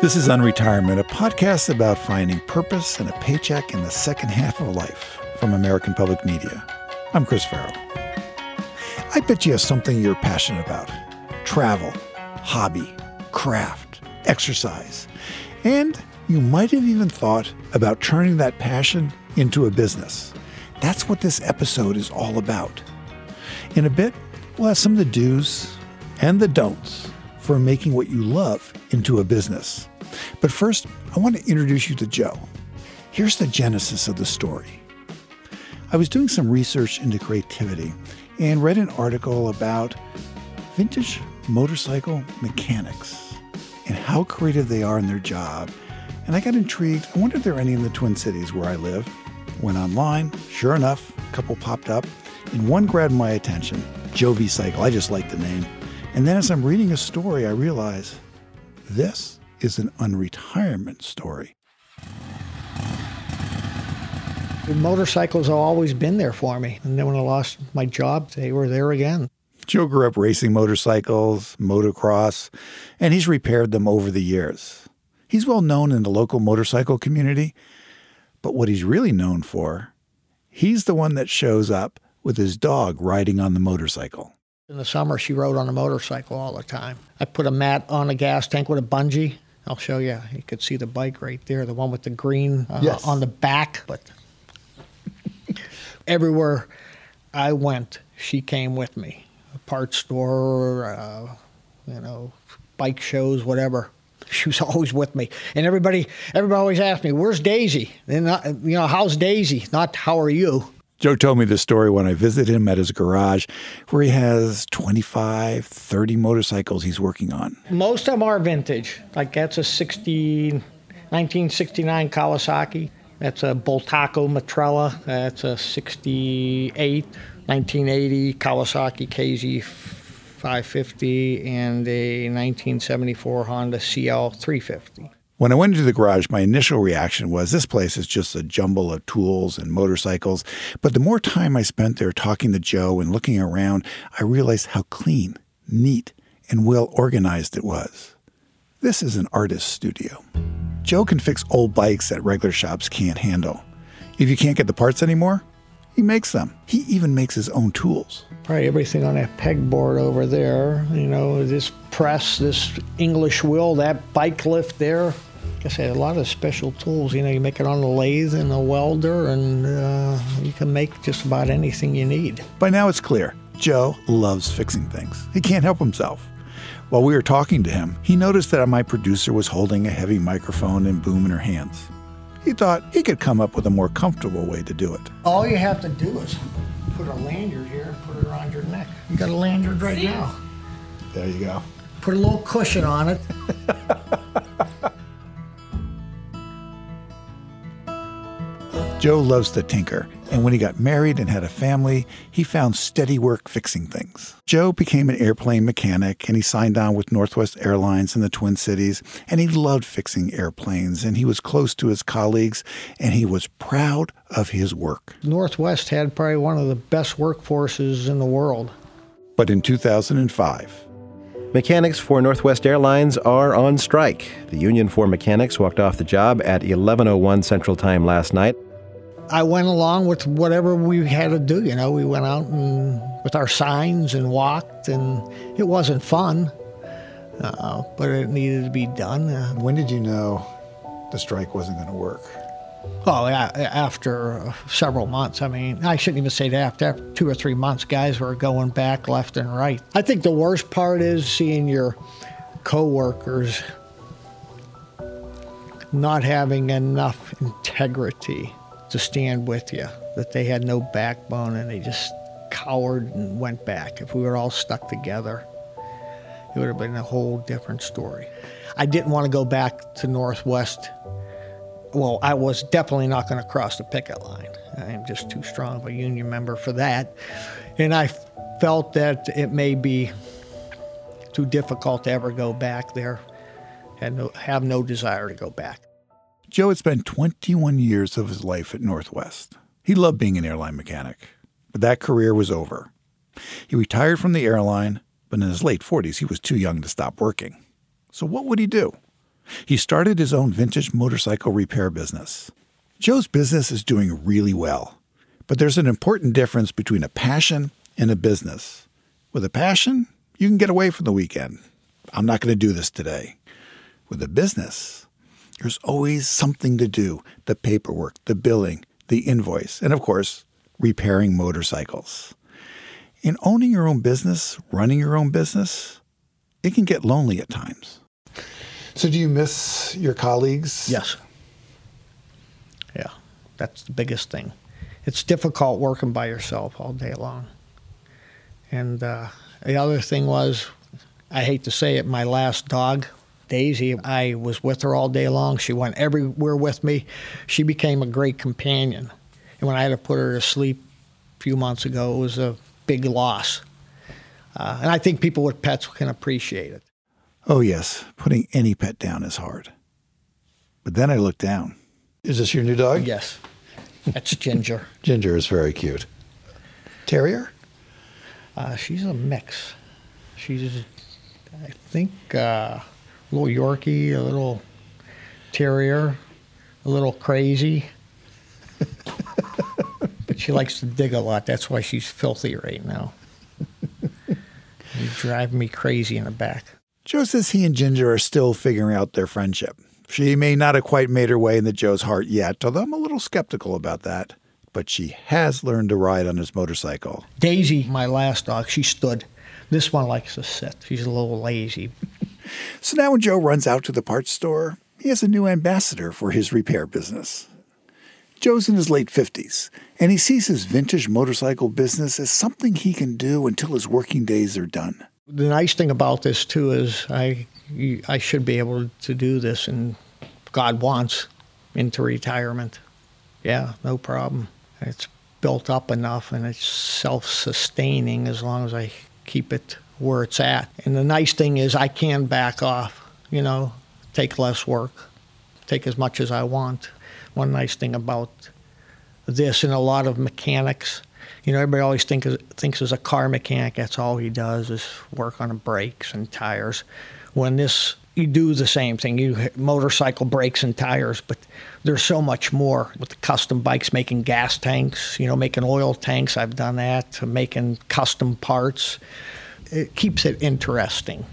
This is Unretirement, a podcast about finding purpose and a paycheck in the second half of life from American Public Media. I'm Chris Farrell. I bet you have something you're passionate about travel, hobby, craft, exercise. And you might have even thought about turning that passion into a business. That's what this episode is all about. In a bit, we'll have some of the do's and the don'ts for making what you love into a business. But first, I want to introduce you to Joe. Here's the genesis of the story. I was doing some research into creativity and read an article about vintage motorcycle mechanics and how creative they are in their job. And I got intrigued. I wonder if there are any in the Twin Cities where I live. Went online. Sure enough, a couple popped up, and one grabbed my attention Jovi Cycle. I just like the name. And then as I'm reading a story, I realize this is an unretirement story. The motorcycles have always been there for me. And then when I lost my job, they were there again. Joe grew up racing motorcycles, motocross, and he's repaired them over the years. He's well known in the local motorcycle community, but what he's really known for, he's the one that shows up with his dog riding on the motorcycle. In the summer, she rode on a motorcycle all the time. I put a mat on a gas tank with a bungee. I'll show you. You could see the bike right there, the one with the green uh, Yes. on the back. But everywhere I went, she came with me. A parts store, uh, you know, bike shows, whatever. She was always with me, and everybody, everybody always asked me, "Where's Daisy?" And not, you know, how's Daisy? Not how are you? Joe told me this story when I visited him at his garage, where he has 25, 30 motorcycles he's working on. Most of them are vintage. Like that's a 60, 1969 Kawasaki. That's a Bultaco Metralla. That's a 68, 1980 Kawasaki KZ 550 and a 1974 Honda CL 350. When I went into the garage, my initial reaction was this place is just a jumble of tools and motorcycles. But the more time I spent there talking to Joe and looking around, I realized how clean, neat, and well organized it was. This is an artist's studio. Joe can fix old bikes that regular shops can't handle. If you can't get the parts anymore, he makes them. He even makes his own tools. Probably everything on that pegboard over there. You know, this press, this English wheel, that bike lift there. Like I said, a lot of special tools. You know, you make it on a lathe and a welder, and uh, you can make just about anything you need. By now it's clear Joe loves fixing things. He can't help himself. While we were talking to him, he noticed that my producer was holding a heavy microphone and boom in her hands. He thought he could come up with a more comfortable way to do it. All you have to do is put a lanyard here and put it around your neck. You got a lanyard right now. There you go. Put a little cushion on it. Joe loves to tinker, and when he got married and had a family, he found steady work fixing things. Joe became an airplane mechanic and he signed on with Northwest Airlines in the Twin Cities, and he loved fixing airplanes, and he was close to his colleagues, and he was proud of his work. Northwest had probably one of the best workforces in the world. But in 2005, Mechanics for Northwest Airlines are on strike. The Union for Mechanics walked off the job at 11:01 Central Time last night. I went along with whatever we had to do. You know, we went out and with our signs and walked, and it wasn't fun, uh, but it needed to be done. Uh, when did you know the strike wasn't going to work? oh, yeah, after uh, several months. I mean, I shouldn't even say that. After, after two or three months, guys were going back left and right. I think the worst part is seeing your coworkers not having enough integrity to stand with you, that they had no backbone and they just cowered and went back. If we were all stuck together, it would have been a whole different story. I didn't want to go back to Northwest. Well, I was definitely not going to cross the picket line. I am just too strong of a union member for that. And I felt that it may be too difficult to ever go back there. and have no desire to go back. Joe had spent 21 years of his life at Northwest. He loved being an airline mechanic, but that career was over. He retired from the airline, but in his late 40s, he was too young to stop working. So, what would he do? He started his own vintage motorcycle repair business. Joe's business is doing really well, but there's an important difference between a passion and a business. With a passion, you can get away from the weekend. I'm not going to do this today. With a business, there's always something to do the paperwork, the billing, the invoice, and of course, repairing motorcycles. In owning your own business, running your own business, it can get lonely at times. So, do you miss your colleagues? Yes. Yeah, that's the biggest thing. It's difficult working by yourself all day long. And uh, the other thing was, I hate to say it, my last dog, Daisy, I was with her all day long. She went everywhere with me. She became a great companion. And when I had to put her to sleep a few months ago, it was a big loss. Uh, and I think people with pets can appreciate it. Oh, yes. Putting any pet down is hard. But then I looked down. Is this your new dog? Yes. That's Ginger. Ginger is very cute. Terrier? Uh, she's a mix. She's, I think, uh, a little Yorkie, a little Terrier, a little crazy. but she likes to dig a lot. That's why she's filthy right now. you drive me crazy in the back. Joe says he and Ginger are still figuring out their friendship. She may not have quite made her way into Joe's heart yet, although I'm a little skeptical about that. But she has learned to ride on his motorcycle. Daisy, my last dog, she stood. This one likes to sit. She's a little lazy. So now when Joe runs out to the parts store, he has a new ambassador for his repair business. Joe's in his late 50s, and he sees his vintage motorcycle business as something he can do until his working days are done. The nice thing about this too is I I should be able to do this, and God wants into retirement. Yeah, no problem. It's built up enough, and it's self-sustaining as long as I keep it where it's at. And the nice thing is I can back off. You know, take less work, take as much as I want. One nice thing about this, and a lot of mechanics you know, everybody always think, thinks as a car mechanic, that's all he does is work on the brakes and tires. When this, you do the same thing. You motorcycle brakes and tires, but there's so much more with the custom bikes, making gas tanks, you know, making oil tanks. I've done that, making custom parts. It keeps it interesting.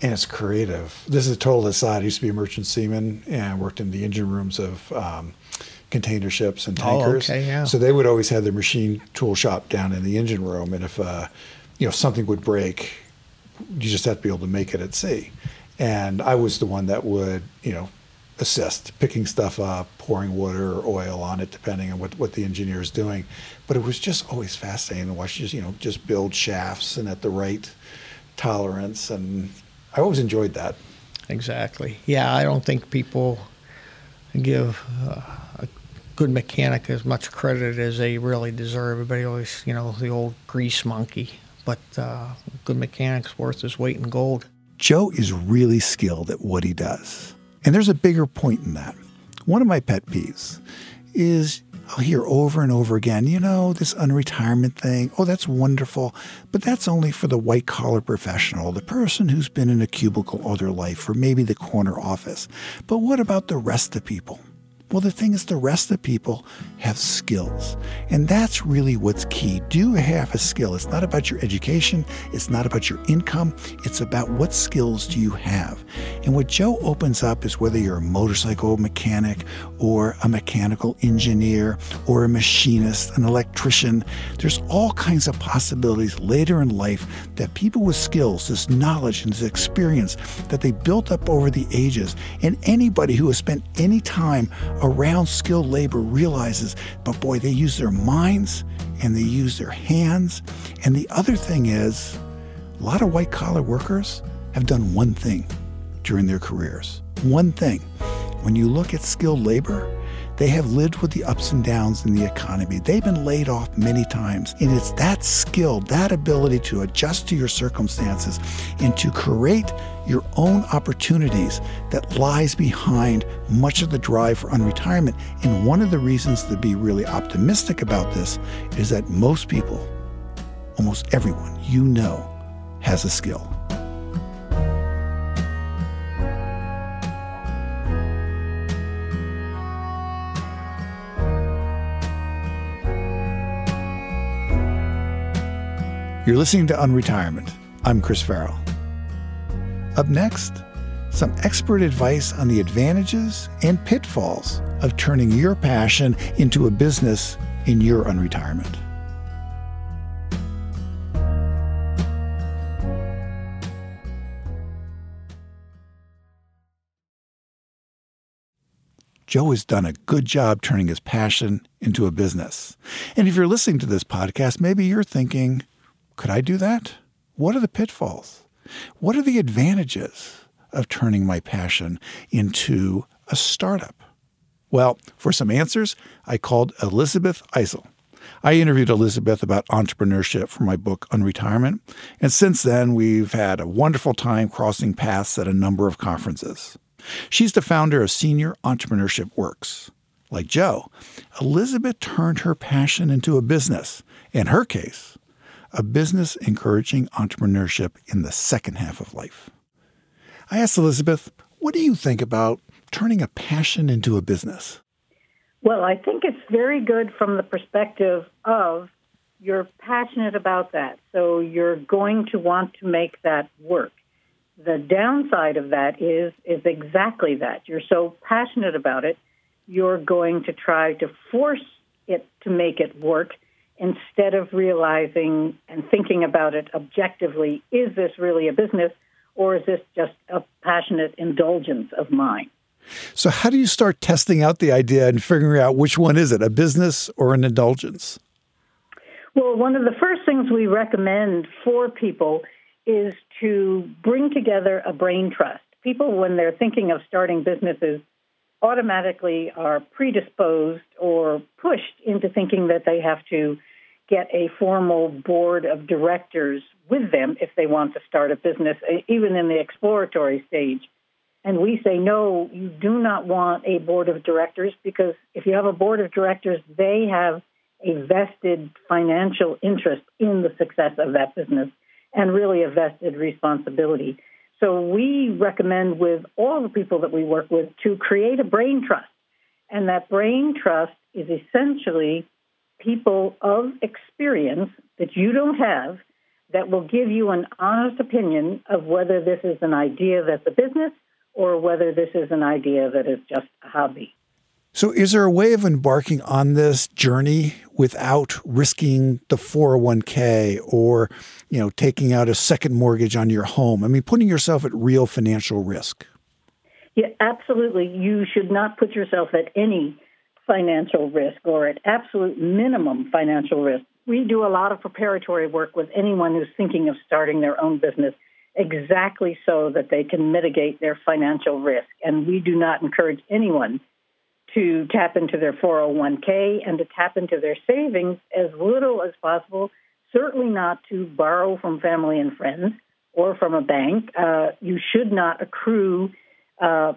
And it's creative. This is a total aside. I used to be a merchant seaman and worked in the engine rooms of um, container ships and tankers. Oh, okay, yeah. So they would always have their machine tool shop down in the engine room, and if uh, you know something would break, you just have to be able to make it at sea. And I was the one that would you know assist, picking stuff up, pouring water or oil on it, depending on what, what the engineer is doing. But it was just always fascinating to watch just you know just build shafts and at the right tolerance, and I always enjoyed that. Exactly. Yeah, I don't think people give uh, a good mechanic as much credit as they really deserve. Everybody always, you know, the old grease monkey, but uh, good mechanic's worth his weight in gold. Joe is really skilled at what he does. And there's a bigger point in that. One of my pet peeves is I'll hear over and over again, you know, this unretirement thing. Oh, that's wonderful. But that's only for the white collar professional, the person who's been in a cubicle all their life, or maybe the corner office. But what about the rest of people? Well, the thing is, the rest of people have skills. And that's really what's key. Do have a skill. It's not about your education, it's not about your income, it's about what skills do you have. And what Joe opens up is whether you're a motorcycle mechanic or a mechanical engineer or a machinist, an electrician, there's all kinds of possibilities later in life that people with skills, this knowledge and this experience that they built up over the ages, and anybody who has spent any time around skilled labor realizes, but boy, they use their minds and they use their hands. And the other thing is, a lot of white collar workers have done one thing during their careers. One thing. When you look at skilled labor, they have lived with the ups and downs in the economy. They've been laid off many times. And it's that skill, that ability to adjust to your circumstances and to create your own opportunities that lies behind much of the drive for unretirement. And one of the reasons to be really optimistic about this is that most people, almost everyone you know, has a skill. You're listening to Unretirement. I'm Chris Farrell. Up next, some expert advice on the advantages and pitfalls of turning your passion into a business in your unretirement. Joe has done a good job turning his passion into a business. And if you're listening to this podcast, maybe you're thinking, could I do that? What are the pitfalls? What are the advantages of turning my passion into a startup? Well, for some answers, I called Elizabeth Isele. I interviewed Elizabeth about entrepreneurship for my book on retirement, and since then we've had a wonderful time crossing paths at a number of conferences. She's the founder of Senior Entrepreneurship Works. Like Joe, Elizabeth turned her passion into a business. In her case, a business encouraging entrepreneurship in the second half of life. I asked Elizabeth, what do you think about turning a passion into a business? Well, I think it's very good from the perspective of you're passionate about that. So you're going to want to make that work the downside of that is is exactly that. You're so passionate about it, you're going to try to force it to make it work instead of realizing and thinking about it objectively, is this really a business or is this just a passionate indulgence of mine? So how do you start testing out the idea and figuring out which one is it, a business or an indulgence? Well, one of the first things we recommend for people is to bring together a brain trust. People, when they're thinking of starting businesses, automatically are predisposed or pushed into thinking that they have to get a formal board of directors with them if they want to start a business, even in the exploratory stage. And we say, no, you do not want a board of directors because if you have a board of directors, they have a vested financial interest in the success of that business and really a vested responsibility. So we recommend with all the people that we work with to create a brain trust. And that brain trust is essentially people of experience that you don't have that will give you an honest opinion of whether this is an idea that's a business or whether this is an idea that is just a hobby. So, is there a way of embarking on this journey without risking the 401k or, you know, taking out a second mortgage on your home? I mean, putting yourself at real financial risk. Yeah, absolutely. You should not put yourself at any financial risk or at absolute minimum financial risk. We do a lot of preparatory work with anyone who's thinking of starting their own business exactly so that they can mitigate their financial risk. And we do not encourage anyone to tap into their 401k and to tap into their savings as little as possible, certainly not to borrow from family and friends or from a bank. Uh, you should not accrue uh,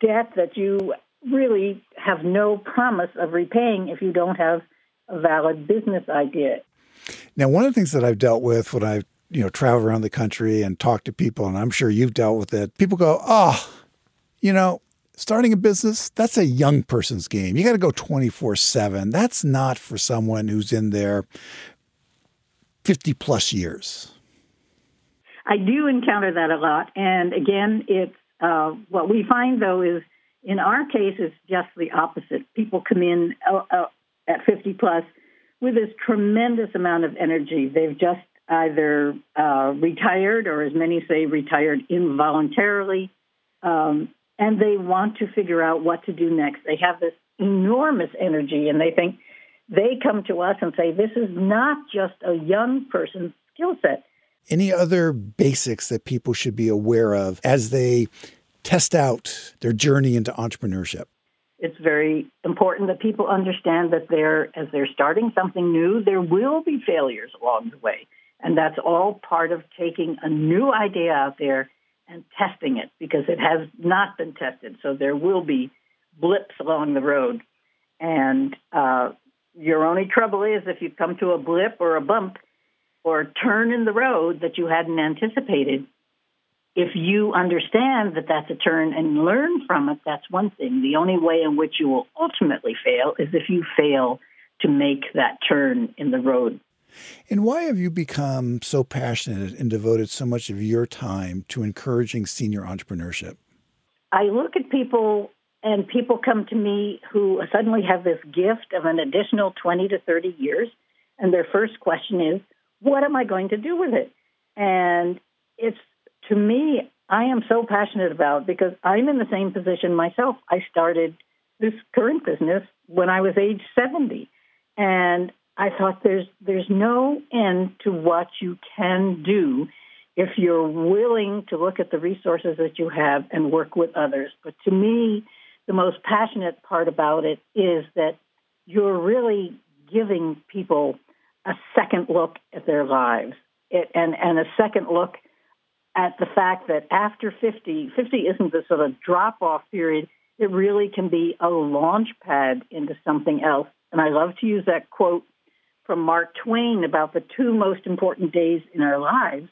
debt that you really have no promise of repaying if you don't have a valid business idea. Now, one of the things that I've dealt with when I you know travel around the country and talk to people, and I'm sure you've dealt with it, people go, "Oh, you know, starting a business, that's a young person's game. You got to go 24 7. That's not for someone who's in their 50 plus years. I do encounter that a lot. And again, it's uh, what we find though is in our case, it's just the opposite. People come in uh, uh, at 50 plus with this tremendous amount of energy. They've just either uh, retired or, as many say, retired involuntarily. Um, and they want to figure out what to do next. They have this enormous energy and they think they come to us and say, This is not just a young person's skill set. Any other basics that people should be aware of as they test out their journey into entrepreneurship? It's very important that people understand that they're, as they're starting something new, there will be failures along the way. And that's all part of taking a new idea out there and testing it because it has not been tested. So there will be blips along the road. And uh, your only trouble is if you come to a blip or a bump or a turn in the road that you hadn't anticipated, if you understand that that's a turn and learn from it, that's one thing. The only way in which you will ultimately fail is if you fail to make that turn in the road. And why have you become so passionate and devoted so much of your time to encouraging senior entrepreneurship? I look at people, and people come to me who suddenly have this gift of an additional 20 to 30 years. And their first question is, What am I going to do with it? And it's to me, I am so passionate about because I'm in the same position myself. I started this current business when I was age 70. And I thought there's there's no end to what you can do if you're willing to look at the resources that you have and work with others. But to me, the most passionate part about it is that you're really giving people a second look at their lives it, and, and a second look at the fact that after 50, 50 isn't the sort of drop off period. It really can be a launch pad into something else. And I love to use that quote from Mark Twain about the two most important days in our lives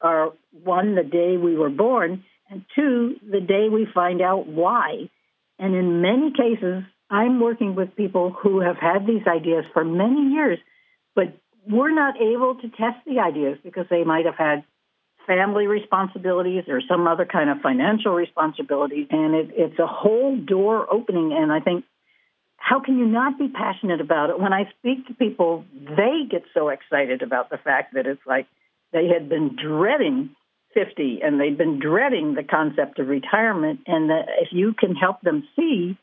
are one, the day we were born, and two, the day we find out why. And in many cases, I'm working with people who have had these ideas for many years, but we're not able to test the ideas because they might have had family responsibilities or some other kind of financial responsibilities. And it, it's a whole door opening. And I think, how can you not be passionate about it? When I speak to people, they get so excited about the fact that it's like they had been dreading 50 and they've been dreading the concept of retirement. And that if you can help them see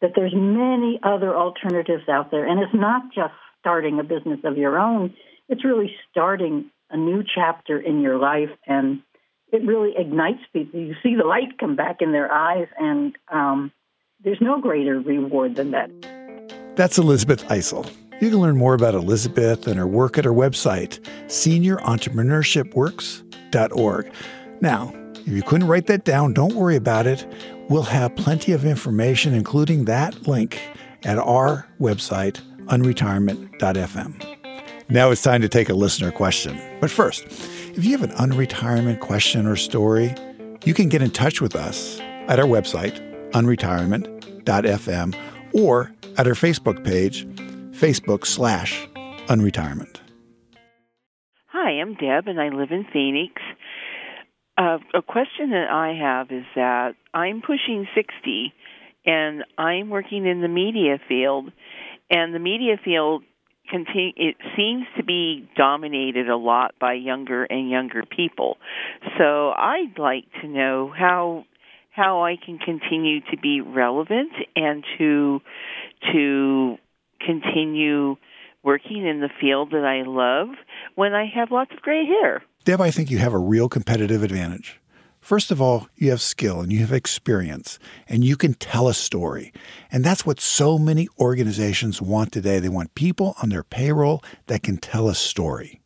that there's many other alternatives out there, and it's not just starting a business of your own, it's really starting a new chapter in your life and it really ignites people. You see the light come back in their eyes, and um, there's no greater reward than that. That's Elizabeth Isele. You can learn more about Elizabeth and her work at her website, seniorentrepreneurshipworks.org. Now, if you couldn't write that down, don't worry about it. We'll have plenty of information, including that link, at our website, unretirement.fm. Now it's time to take a listener question. But first, if you have an unretirement question or story, you can get in touch with us at our website, unretirement.fm, or at our Facebook page, Facebook slash unretirement. Hi, I'm Deb, and I live in Phoenix. Uh, a question that I have is that I'm pushing 60, and I'm working in the media field, and the media field continue it seems to be dominated a lot by younger and younger people. So i'd like to know how how i can continue to be relevant and to to continue working in the field that i love when i have lots of gray hair. Deb i think you have a real competitive advantage First of all, you have skill and you have experience and you can tell a story. And that's what so many organizations want today. They want people on their payroll that can tell a story.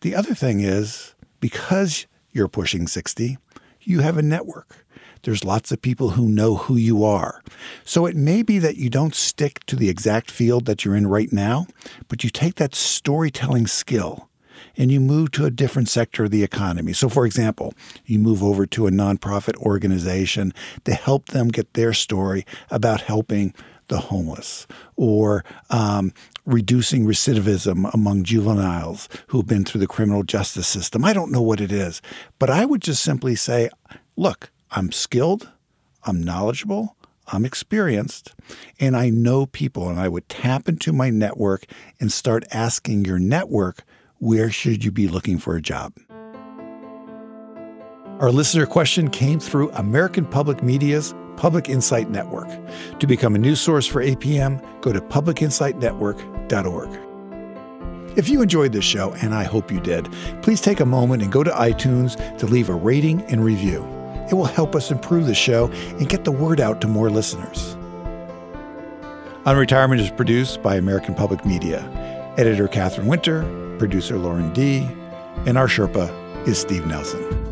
The other thing is because you're pushing 60, you have a network. There's lots of people who know who you are. So it may be that you don't stick to the exact field that you're in right now, but you take that storytelling skill and you move to a different sector of the economy. So, for example, you move over to a nonprofit organization to help them get their story about helping the homeless or um, reducing recidivism among juveniles who've been through the criminal justice system. I don't know what it is, but I would just simply say, look, I'm skilled, I'm knowledgeable, I'm experienced, and I know people, and I would tap into my network and start asking your network where should you be looking for a job? Our listener question came through American Public Media's Public Insight Network. To become a news source for APM, go to publicinsightnetwork.org. If you enjoyed this show, and I hope you did, please take a moment and go to iTunes to leave a rating and review. It will help us improve the show and get the word out to more listeners. Unretirement is produced by American Public Media. Editor Catherine Winter, producer Lauren D., and our Sherpa is Steve Nelson.